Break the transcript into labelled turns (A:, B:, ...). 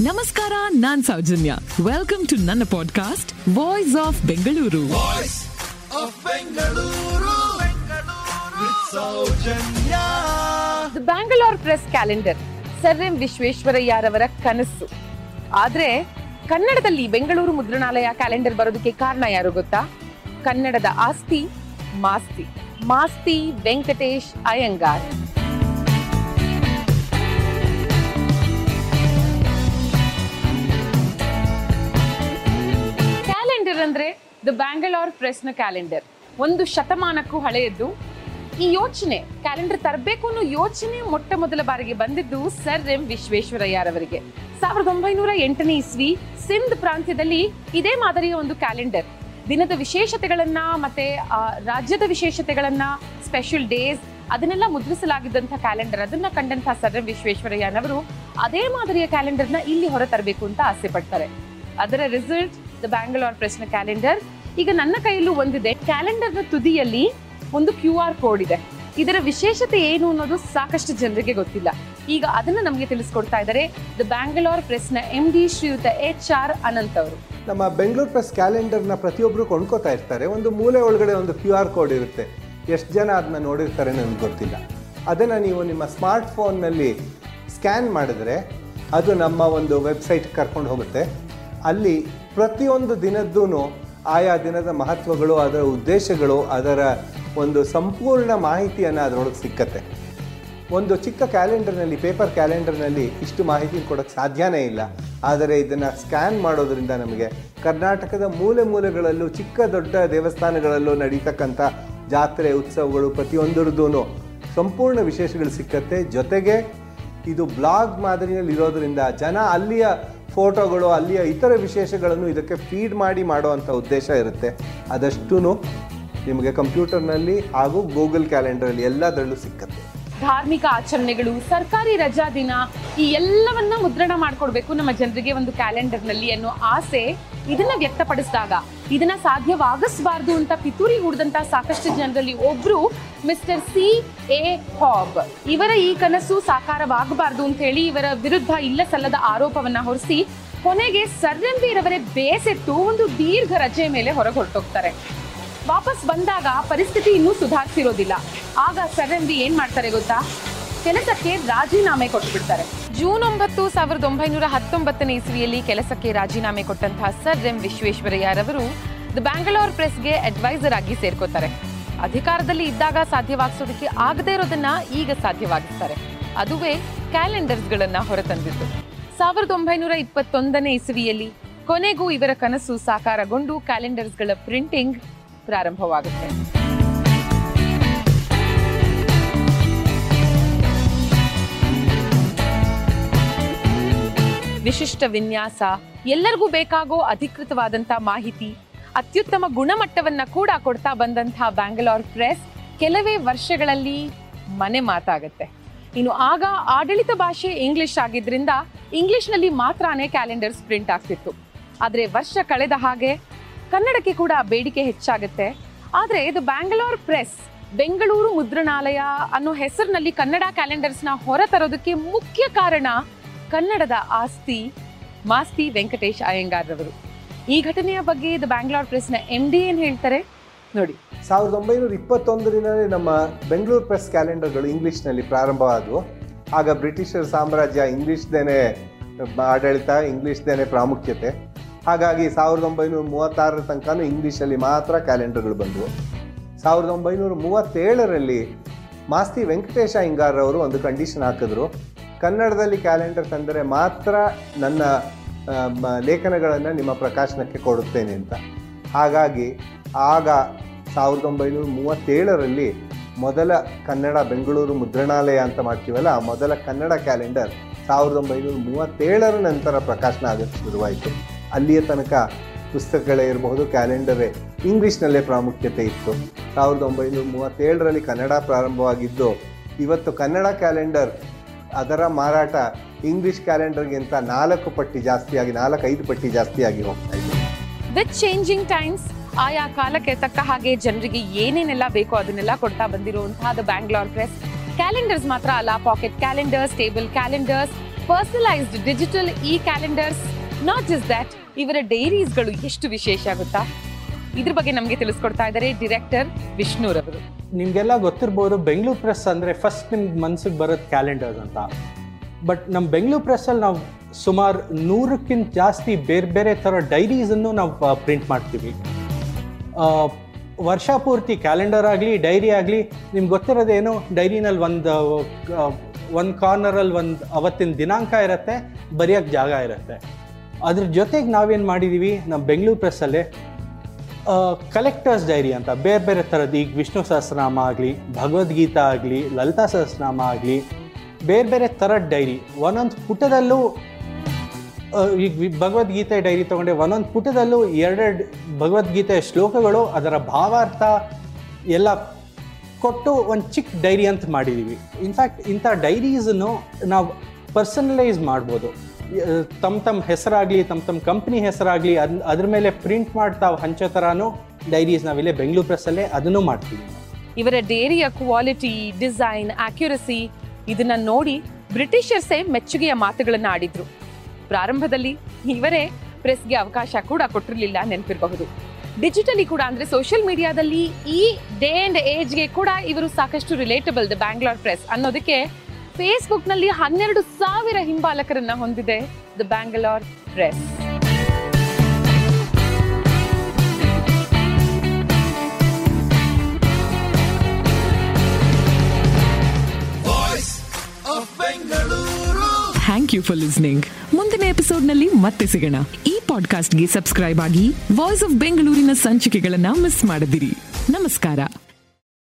A: ನಮಸ್ಕಾರ ನಾನ್ Soujanya. Welcome to ನನ್ನ podcast Voice of Bengaluru
B: the Bangalore Press calendar sir M ವಿಶ್ವೇಶ್ವರಯ್ಯರವರ ಕನಸು. ಆದ್ರೆ ಕನ್ನಡದಲ್ಲಿ ಬೆಂಗಳೂರು ಮುದ್ರಣಾಲಯ ಕ್ಯಾಲೆಂಡರ್ ಬರೋದಕ್ಕೆ ಕಾರಣ ಯಾರು ಗೊತ್ತಾ? ಕನ್ನಡದ ಆಸ್ತಿ ಮಾಸ್ತಿ. ಮಾಸ್ತಿ ವೆಂಕಟೇಶ್ ಅಯ್ಯಂಗಾರ್. ಅಂದ್ರೆ ದ ಬ್ಯಾಂಗಲೋರ್ ಪ್ರೆಸ್ನ ಕ್ಯಾಲೆಂಡರ್ ಒಂದು ಶತಮಾನಕ್ಕೂ ಹಳೆಯದ್ದು. ಈ ಯೋಚನೆ ಕ್ಯಾಲೆಂಡರ್ ತರಬೇಕು ಅನ್ನೋ ಯೋಚನೆ ಮೊಟ್ಟ ಮೊದಲ ಬಾರಿಗೆ ಬಂದಿದ್ದು ಸರ್ ಎಂ ವಿಶ್ವೇಶ್ವರಯ್ಯರವರಿಗೆ. ಸಾವಿರದ ಒಂಬೈನೂರ ಎಂಟನೇ ಇಸ್ವಿ ಸಿಂಧ್ ಪ್ರಾಂತ್ಯದಲ್ಲಿ ಇದೇ ಮಾದರಿಯ ಒಂದು ಕ್ಯಾಲೆಂಡರ್ ದಿನದ ವಿಶೇಷತೆಗಳನ್ನ ಮತ್ತೆ ರಾಜ್ಯದ ವಿಶೇಷತೆಗಳನ್ನ ಸ್ಪೆಷಲ್ ಡೇಸ್ ಅದನ್ನೆಲ್ಲ ಮುದ್ರಿಸಲಾಗಿದ್ದಂಥ ಕ್ಯಾಲೆಂಡರ್ ಅದನ್ನ ಕಂಡಂತಹ ಸರ್ ಎಂ ವಿಶ್ವೇಶ್ವರಯ್ಯನವರು ಅದೇ ಮಾದರಿಯ ಕ್ಯಾಲೆಂಡರ್ನ ಇಲ್ಲಿ ಹೊರತರಬೇಕು ಅಂತ ಆಸೆ ಪಡ್ತಾರೆ. ಅದರ ರಿಸಲ್ಟ್ ದ ಬ್ಯಾಂಗ್ಳೂರ್ ಪ್ರೆಸ್ನ ಕ್ಯಾಲೆಂಡರ್ ಈಗ ನನ್ನ ಕೈಯಲ್ಲೂ ಒಂದಿದೆ ಕ್ಯಾಲೆಂಡರ್ನ ತುದಿಯಲ್ಲಿ ಒಂದು ಕ್ಯೂ ಆರ್ ಕೋಡ್ ಇದೆ. ಇದರ ವಿಶೇಷತೆ ಏನು ಅನ್ನೋದು ಸಾಕಷ್ಟು ಜನರಿಗೆ ಗೊತ್ತಿಲ್ಲ. ಈಗ ಅದನ್ನ ನಮಗೆ ತಿಳಿಸ್ಕೊಡ್ತಾ ಇದ್ದಾರೆ ದ ಬ್ಯಾಂಗ್ಳೂರ್ ಪ್ರೆಸ್ನ ಎಂ ಡಿ ಶ್ರೀಯುತ ಎಚ್ ಆರ್ ಅನಂತ್ ಅವರು.
C: ನಮ್ಮ ಬೆಂಗಳೂರು ಪ್ರೆಸ್ ಕ್ಯಾಲೆಂಡರ್ನ ಪ್ರತಿಯೊಬ್ಬರು ಕೊಂಡ್ಕೋತಾ ಇರ್ತಾರೆ. ಒಂದು ಮೂಲೆ ಒಳಗಡೆ ಒಂದು ಕ್ಯೂ ಆರ್ ಕೋಡ್ ಇರುತ್ತೆ. ಎಷ್ಟು ಜನ ಅದನ್ನ ನೋಡಿರ್ತಾರೆ ನನಗೆ ಗೊತ್ತಿಲ್ಲ. ಅದನ್ನು ನೀವು ನಿಮ್ಮ ಸ್ಮಾರ್ಟ್ ಫೋನ್ನಲ್ಲಿ ಸ್ಕ್ಯಾನ್ ಮಾಡಿದ್ರೆ ಅದು ನಮ್ಮ ಒಂದು ವೆಬ್ಸೈಟ್ ಕರ್ಕೊಂಡು ಹೋಗುತ್ತೆ. ಅಲ್ಲಿ ಪ್ರತಿಯೊಂದು ದಿನದ್ದೂ ಆಯಾ ದಿನದ ಮಹತ್ವಗಳು, ಅದರ ಉದ್ದೇಶಗಳು, ಅದರ ಒಂದು ಸಂಪೂರ್ಣ ಮಾಹಿತಿಯನ್ನು ಅದರೊಳಗೆ ಸಿಕ್ಕತ್ತೆ. ಒಂದು ಚಿಕ್ಕ ಕ್ಯಾಲೆಂಡರ್ನಲ್ಲಿ, ಪೇಪರ್ ಕ್ಯಾಲೆಂಡರ್ನಲ್ಲಿ ಇಷ್ಟು ಮಾಹಿತಿ ಕೊಡೋಕ್ಕೆ ಸಾಧ್ಯನೇ ಇಲ್ಲ. ಆದರೆ ಇದನ್ನು ಸ್ಕ್ಯಾನ್ ಮಾಡೋದರಿಂದ ನಮಗೆ ಕರ್ನಾಟಕದ ಮೂಲೆ ಮೂಲೆಗಳಲ್ಲೂ, ಚಿಕ್ಕ ದೊಡ್ಡ ದೇವಸ್ಥಾನಗಳಲ್ಲೂ ನಡೀತಕ್ಕಂಥ ಜಾತ್ರೆ, ಉತ್ಸವಗಳು ಪ್ರತಿಯೊಂದರದ್ದು ಸಂಪೂರ್ಣ ವಿಶೇಷಗಳು ಸಿಕ್ಕತ್ತೆ. ಜೊತೆಗೆ ಇದು ಬ್ಲಾಗ್ ಮಾದರಿಯಲ್ಲಿ ಇರೋದ್ರಿಂದ ಜನ ಅಲ್ಲಿಯ ಫೋಟೋಗಳು, ಅಲ್ಲಿಯ ಇತರ ವಿಶೇಷಗಳನ್ನು ಇದಕ್ಕೆ ಫೀಡ್ ಮಾಡಿ ಮಾಡುವಂಥ ಉದ್ದೇಶ ಇರುತ್ತೆ. ಅದಷ್ಟೂ ನಿಮಗೆ ಕಂಪ್ಯೂಟರ್ನಲ್ಲಿ ಹಾಗೂ ಗೂಗಲ್ ಕ್ಯಾಲೆಂಡರಲ್ಲಿ ಎಲ್ಲದರಲ್ಲೂ ಸಿಕ್ಕತ್ತೆ.
B: ಧಾರ್ಮಿಕ ಆಚರಣೆಗಳು, ಸರ್ಕಾರಿ ರಜಾ ದಿನ, ಈ ಎಲ್ಲವನ್ನ ಮುದ್ರಣ ಮಾಡ್ಕೊಡ್ಬೇಕು ನಮ್ಮ ಜನರಿಗೆ ಒಂದು ಕ್ಯಾಲೆಂಡರ್ನಲ್ಲಿ ಅನ್ನೋ ಆಸೆ ಇದನ್ನ ವ್ಯಕ್ತಪಡಿಸಿದಾಗ. ಇದನ್ನ ಸಾಧ್ಯವಾಗಿಸಬಾರ್ದು ಅಂತ ಪಿತೂರಿ ಹೂಡಿದಂತ ಸಾಕಷ್ಟು ಜನರಲ್ಲಿ ಒಬ್ರು ಮಿಸ್ಟರ್ ಸಿ ಎ ಹಾಬ್. ಇವರ ಈ ಕನಸು ಸಾಕಾರವಾಗಬಾರ್ದು ಅಂತ ಹೇಳಿ ಇವರ ವಿರುದ್ಧ ಇಲ್ಲ ಸಲ್ಲದ ಆರೋಪವನ್ನ ಹೊರಿಸಿ ಕೊನೆಗೆ ಸರ್ರಂಬೀರವರೇ ಬೇಸೆತ್ತು ಒಂದು ದೀರ್ಘ ರಜೆ ಮೇಲೆ ಹೊರಗೆ ಹೊರಟೋಗ್ತಾರೆ ವಾಪಸ್ ಬಂದಾಗ ಪರಿಸ್ಥಿತಿ ಇನ್ನೂ ಸುಧಾರಿಸಿರೋದಿಲ್ಲ. ಆಗ ಸರ್ ಎಂ ಏನ್ ಮಾಡ್ತಾರೆ ಗೊತ್ತಾ? ಕೆಲಸಕ್ಕೆ ರಾಜೀನಾಮೆ ಕೊಟ್ಟು ಬಿಡ್ತಾರೆ ಜೂನ್ ಒಂಬತ್ತು ಸಾವಿರದ ಒಂಬೈನೂರ ಹತ್ತೊಂಬತ್ತನೇ ಇಸ್ವಿಯಲ್ಲಿ ಕೆಲಸಕ್ಕೆ ರಾಜೀನಾಮೆ ಕೊಟ್ಟಂತಹ ಸರ್ ಎಂ ವಿಶ್ವೇಶ್ವರಯ್ಯರವರು ದ ಬ್ಯಾಂಗ್ಳೂರ್ ಪ್ರೆಸ್ಗೆ ಅಡ್ವೈಸರ್ ಆಗಿ ಸೇರ್ಕೋತಾರೆ. ಅಧಿಕಾರದಲ್ಲಿ ಇದ್ದಾಗ ಸಾಧ್ಯವಾಗಿಸೋದಕ್ಕೆ ಆಗದೇ ಇರೋದನ್ನ ಈಗ ಸಾಧ್ಯವಾಗಿಸ್ತಾರೆ. ಅದುವೇ ಕ್ಯಾಲೆಂಡರ್ಸ್ಗಳನ್ನ ಹೊರತಂದಿದ್ದು. ಸಾವಿರದ ಒಂಬೈನೂರ ಇಪ್ಪತ್ತೊಂದನೇ ಇಸವಿಯಲ್ಲಿ ಕೊನೆಗೂ ಇವರ ಕನಸು ಸಾಕಾರಗೊಂಡು ಕ್ಯಾಲೆಂಡರ್ಸ್ಗಳ ಪ್ರಿಂಟಿಂಗ್ ಪ್ರಾರಂಭವಾಗುತ್ತೆ. ವಿಶಿಷ್ಟ ವಿನ್ಯಾಸ, ಎಲ್ಲರಿಗೂ ಬೇಕಾಗೋ ಅಧಿಕೃತವಾದಂತ ಮಾಹಿತಿ, ಅತ್ಯುತ್ತಮ ಗುಣಮಟ್ಟವನ್ನ ಕೂಡ ಕೊಡ್ತಾ ಬಂದಂತಹ ಬ್ಯಾಂಗ್ಲೋರ್ ಪ್ರೆಸ್ ಕೆಲವೇ ವರ್ಷಗಳಲ್ಲಿ ಮನೆ ಮಾತಾಗತ್ತೆ. ಇನ್ನು ಆಗ ಆಡಳಿತ ಭಾಷೆ ಇಂಗ್ಲಿಷ್ ಆಗಿದ್ರಿಂದ ಇಂಗ್ಲಿಷ್ನಲ್ಲಿ ಮಾತ್ರನೇ ಕ್ಯಾಲೆಂಡರ್ಸ್ ಪ್ರಿಂಟ್ ಆಗ್ತಿತ್ತು. ಆದರೆ ವರ್ಷ ಕಳೆದ ಹಾಗೆ ಕನ್ನಡಕ್ಕೆ ಕೂಡ ಬೇಡಿಕೆ ಹೆಚ್ಚಾಗುತ್ತೆ. ಆದರೆ ಇದು ಬ್ಯಾಂಗ್ಳೂರ್ ಪ್ರೆಸ್, ಬೆಂಗಳೂರು ಮುದ್ರಣಾಲಯ ಅನ್ನೋ ಹೆಸರಿನಲ್ಲಿ ಕನ್ನಡ ಕ್ಯಾಲೆಂಡರ್ಸ್ನ ಹೊರ ತರೋದಕ್ಕೆ ಮುಖ್ಯ ಕಾರಣ ಕನ್ನಡದ ಆಸ್ತಿ ಮಾಸ್ತಿ ವೆಂಕಟೇಶ್ ಅಯ್ಯಂಗಾರ್ ಅವರು ಈ ಘಟನೆಯ ಬಗ್ಗೆ ಇದು ಬ್ಯಾಂಗ್ಳೂರ್ ಪ್ರೆಸ್ನ ಎಂ ಡಿ ಏನು ಹೇಳ್ತಾರೆ? ನೋಡಿ.
C: ಸಾವಿರದ ಒಂಬೈನೂರ ಇಪ್ಪತ್ತೊಂದರಿಂದಲೇ ನಮ್ಮ ಬೆಂಗಳೂರು ಪ್ರೆಸ್ ಕ್ಯಾಲೆಂಡರ್ಗಳು ಇಂಗ್ಲೀಷ್ನಲ್ಲಿ ಪ್ರಾರಂಭವಾದವು. ಆಗ ಬ್ರಿಟಿಷರ ಸಾಮ್ರಾಜ್ಯ ಇಂಗ್ಲೀಷ್ದೇನೆ ಆಡಳಿತ, ಇಂಗ್ಲೀಷ್ದೇನೆ ಪ್ರಾಮುಖ್ಯತೆ. ಹಾಗಾಗಿ ಸಾವಿರದ ಒಂಬೈನೂರ ಮೂವತ್ತಾರರ ತನಕನೂ ಇಂಗ್ಲೀಷಲ್ಲಿ ಮಾತ್ರ ಕ್ಯಾಲೆಂಡರ್ಗಳು ಬಂದವು. ಸಾವಿರದ ಒಂಬೈನೂರ ಮೂವತ್ತೇಳರಲ್ಲಿ ಮಾಸ್ತಿ ವೆಂಕಟೇಶ ಹಿಂಗಾರವರು ಒಂದು ಕಂಡೀಷನ್ ಹಾಕಿದ್ರು. ಕನ್ನಡದಲ್ಲಿ ಕ್ಯಾಲೆಂಡರ್ ತಂದರೆ ಮಾತ್ರ ನನ್ನ ಲೇಖನಗಳನ್ನು ನಿಮ್ಮ ಪ್ರಕಾಶನಕ್ಕೆ ಕೊಡುತ್ತೇನೆ ಅಂತ. ಹಾಗಾಗಿ ಆಗ ಸಾವಿರದ ಒಂಬೈನೂರ ಮೂವತ್ತೇಳರಲ್ಲಿ ಮೊದಲ ಕನ್ನಡ ಬೆಂಗಳೂರು ಮುದ್ರಣಾಲಯ ಅಂತ ಮಾಡ್ತೀವಲ್ಲ ಮೊದಲ ಕನ್ನಡ ಕ್ಯಾಲೆಂಡರ್ ಸಾವಿರದ ಒಂಬೈನೂರ ಮೂವತ್ತೇಳರ ನಂತರ ಪ್ರಕಾಶನ ಆಗೋಕ್ಕೆ ಶುರುವಾಯಿತು. ಅಲ್ಲಿಯ ತನಕ ಪುಸ್ತಕಗಳೇ ಇರಬಹುದು, ಕ್ಯಾಲೆಂಡರೇ. ಇಂಗ್ಲೀಷ್ನಲ್ಲೇ ಪ್ರಾಮುಖ್ಯತೆ ಇತ್ತು. ಸಾವಿರದ ಒಂಬೈನೂರ ಮೂವತ್ತೇಳರಲ್ಲಿ ಕನ್ನಡ ಪ್ರಾರಂಭವಾಗಿದ್ದು, ಇವತ್ತು ಕನ್ನಡ ಕ್ಯಾಲೆಂಡರ್, ಅದರ ಮಾರಾಟ ಇಂಗ್ಲಿಷ್ ಕ್ಯಾಲೆಂಡರ್ಗಿಂತ ನಾಲ್ಕು ಪಟ್ಟಿ ಜಾಸ್ತಿಯಾಗಿ, ನಾಲ್ಕೈದು ಪಟ್ಟಿ ಜಾಸ್ತಿಯಾಗಿ ಹೋಗ್ತಾ ಇದೆ.
B: ವಿತ್ ಚೇಂಜಿಂಗ್ ಟೈಮ್ಸ್ ಆಯಾ ಕಾಲಕ್ಕೆ ತಕ್ಕ ಹಾಗೆ ಜನರಿಗೆ ಏನೇನೆಲ್ಲ ಬೇಕೋ ಅದನ್ನೆಲ್ಲ ಕೊಡ್ತಾ ಬಂದಿರುವಂತಹ ದ ಬ್ಯಾಂಗ್ಳೂರ್ ಪ್ರೆಸ್ ಕ್ಯಾಲೆಂಡರ್ಸ್ ಮಾತ್ರ ಅಲ್ಲ pocket calendars table calendars personalised digital e calendars not just that ಇವರ ಡೈರೀಸ್ಗಳು ಎಷ್ಟು ವಿಶೇಷ ಆಗುತ್ತಾ? ಇದ್ರ ಬಗ್ಗೆ ನಮಗೆ ತಿಳಿಸ್ಕೊಡ್ತಾ ಇದ್ದಾರೆ ಡಿರೆಕ್ಟರ್ ವಿಷ್ಣುರವರು
D: ನಿಮಗೆಲ್ಲ ಗೊತ್ತಿರ್ಬೋದು ಬೆಂಗಳೂರು ಪ್ರೆಸ್ ಅಂದರೆ ಫಸ್ಟ್ ನಿಮ್ಗೆ ಮನ್ಸಿಗೆ ಬರೋದು ಕ್ಯಾಲೆಂಡರ್ ಅಂತ. ಬಟ್ ನಮ್ಮ ಬೆಂಗಳೂರು ಪ್ರೆಸ್ಸಲ್ಲಿ ನಾವು ಸುಮಾರು ನೂರಕ್ಕಿಂತ ಜಾಸ್ತಿ ಬೇರೆ ಬೇರೆ ಥರ ಡೈರೀಸನ್ನು ನಾವು ಪ್ರಿಂಟ್ ಮಾಡ್ತೀವಿ. ವರ್ಷ ಪೂರ್ತಿ ಕ್ಯಾಲೆಂಡರ್ ಆಗಲಿ, ಡೈರಿ ಆಗಲಿ, ನಿಮ್ಗೆ ಗೊತ್ತಿರೋದೇನು? ಡೈರಿನಲ್ಲಿ ಒಂದು ಒಂದು ಕಾರ್ನರಲ್ಲಿ ಒಂದು ಅವತ್ತಿನ ದಿನಾಂಕ ಇರುತ್ತೆ ಬರೆಯೋಕ್ಕೆ ಜಾಗ ಇರುತ್ತೆ. ಅದ್ರ ಜೊತೆಗೆ ನಾವೇನು ಮಾಡಿದ್ದೀವಿ ನಮ್ಮ ಬೆಂಗಳೂರು ಪ್ರೆಸ್ಸಲ್ಲೇ ಕಲೆಕ್ಟರ್ಸ್ ಡೈರಿ ಅಂತ, ಬೇರೆ ಬೇರೆ ಥರದ್ದು ಈಗ ವಿಷ್ಣು ಸಹಸ್ರನಾಮ ಆಗಲಿ, ಭಗವದ್ಗೀತಾ ಆಗಲಿ, ಲಲಿತಾ ಸಹಸ್ರನಾಮ ಆಗಲಿ, ಬೇರೆ ಬೇರೆ ಥರದ ಡೈರಿ ಒಂದೊಂದು ಪುಟದಲ್ಲೂ ಈಗ ಭಗವದ್ಗೀತೆ ಡೈರಿ ತೊಗೊಂಡೆ, ಒಂದೊಂದು ಪುಟದಲ್ಲೂ ಎರಡೆರಡು ಭಗವದ್ಗೀತೆಯ ಶ್ಲೋಕಗಳು ಅದರ ಭಾವಾರ್ಥ ಎಲ್ಲ ಕೊಟ್ಟು ಒಂದು ಚಿಕ್ಕ ಡೈರಿ ಅಂತ ಮಾಡಿದ್ದೀವಿ ಇನ್ಫ್ಯಾಕ್ಟ್ ಇಂಥ ಡೈರೀಸನ್ನು ನಾವು ಪರ್ಸನಲೈಸ್ ಮಾಡ್ಬೋದು. ತಮ್ಮ ತಮ್ಮ ಹೆಸರಾಗಲಿ ತಮ್ಮ ತಮ್ಮ ಕಂಪ್ನಿ ಹೆಸರಾಗಲಿ, ಅದ್, ಅದ್ರ ಮೇಲೆ ಪ್ರಿಂಟ್ ಮಾಡ್ತಾ ಹಂಚೋ ಥರನೂ ಡೈರೀಸ್ ನಾವಿಲ್ಲೇ ಬೆಂಗಳೂರು ಪ್ರೆಸ್ಸಲ್ಲೇ ಅದನ್ನು ಮಾಡ್ತೀವಿ.
B: ಇವರ ಡೈರಿಯ ಕ್ವಾಲಿಟಿ ಡಿಸೈನ್ ಅಕ್ಯುರಸಿ ಇದನ್ನ ನೋಡಿ ಬ್ರಿಟಿಷರ್ಸೇ ಮೆಚ್ಚುಗೆಯ ಮಾತುಗಳನ್ನು ಆಡಿದ್ರು. ಪ್ರಾರಂಭದಲ್ಲಿ ಇವರೇ ಪ್ರೆಸ್ಗೆ ಅವಕಾಶ ಕೂಡ ಕೊಟ್ಟಿರಲಿಲ್ಲ ನೆನಪಿರಬಹುದು. ಡಿಜಿಟಲಿ ಕೂಡ ಅಂದ್ರೆ ಸೋಷಿಯಲ್ ಮೀಡಿಯಾದಲ್ಲಿ ಈ ಡೇ ಅಂಡ್ ಏಜ್ಗೆ ಕೂಡ ಇವರು ಸಾಕಷ್ಟು ರಿಲೇಟಬಲ್ ದ ಬ್ಯಾಂಗ್ಳೂರ್ ಪ್ರೆಸ್ ಅನ್ನೋದಕ್ಕೆ ಫೇಸ್ಬುಕ್ನಲ್ಲಿ ಹನ್ನೆರಡು ಸಾವಿರ ಹಿಂಬಾಲಕರನ್ನ ಹೊಂದಿದೆ the Bangalore press.
A: Thank you for listening ಮುಂದಿನ ಎಪಿಸೋಡ್ನಲ್ಲಿ ಮತ್ತೆ ಸಿಗೋಣ. ಈ ಪಾಡ್ಕಾಸ್ಟ್ಗೆ ಸಬ್ಸ್ಕ್ರೈಬ್ ಆಗಿ ವಾಯ್ಸ್ ಆಫ್ ಬೆಂಗಳೂರಿನ ಸಂಚಿಕೆಗಳನ್ನ ಮಿಸ್ ಮಾಡದಿರಿ. ನಮಸ್ಕಾರ.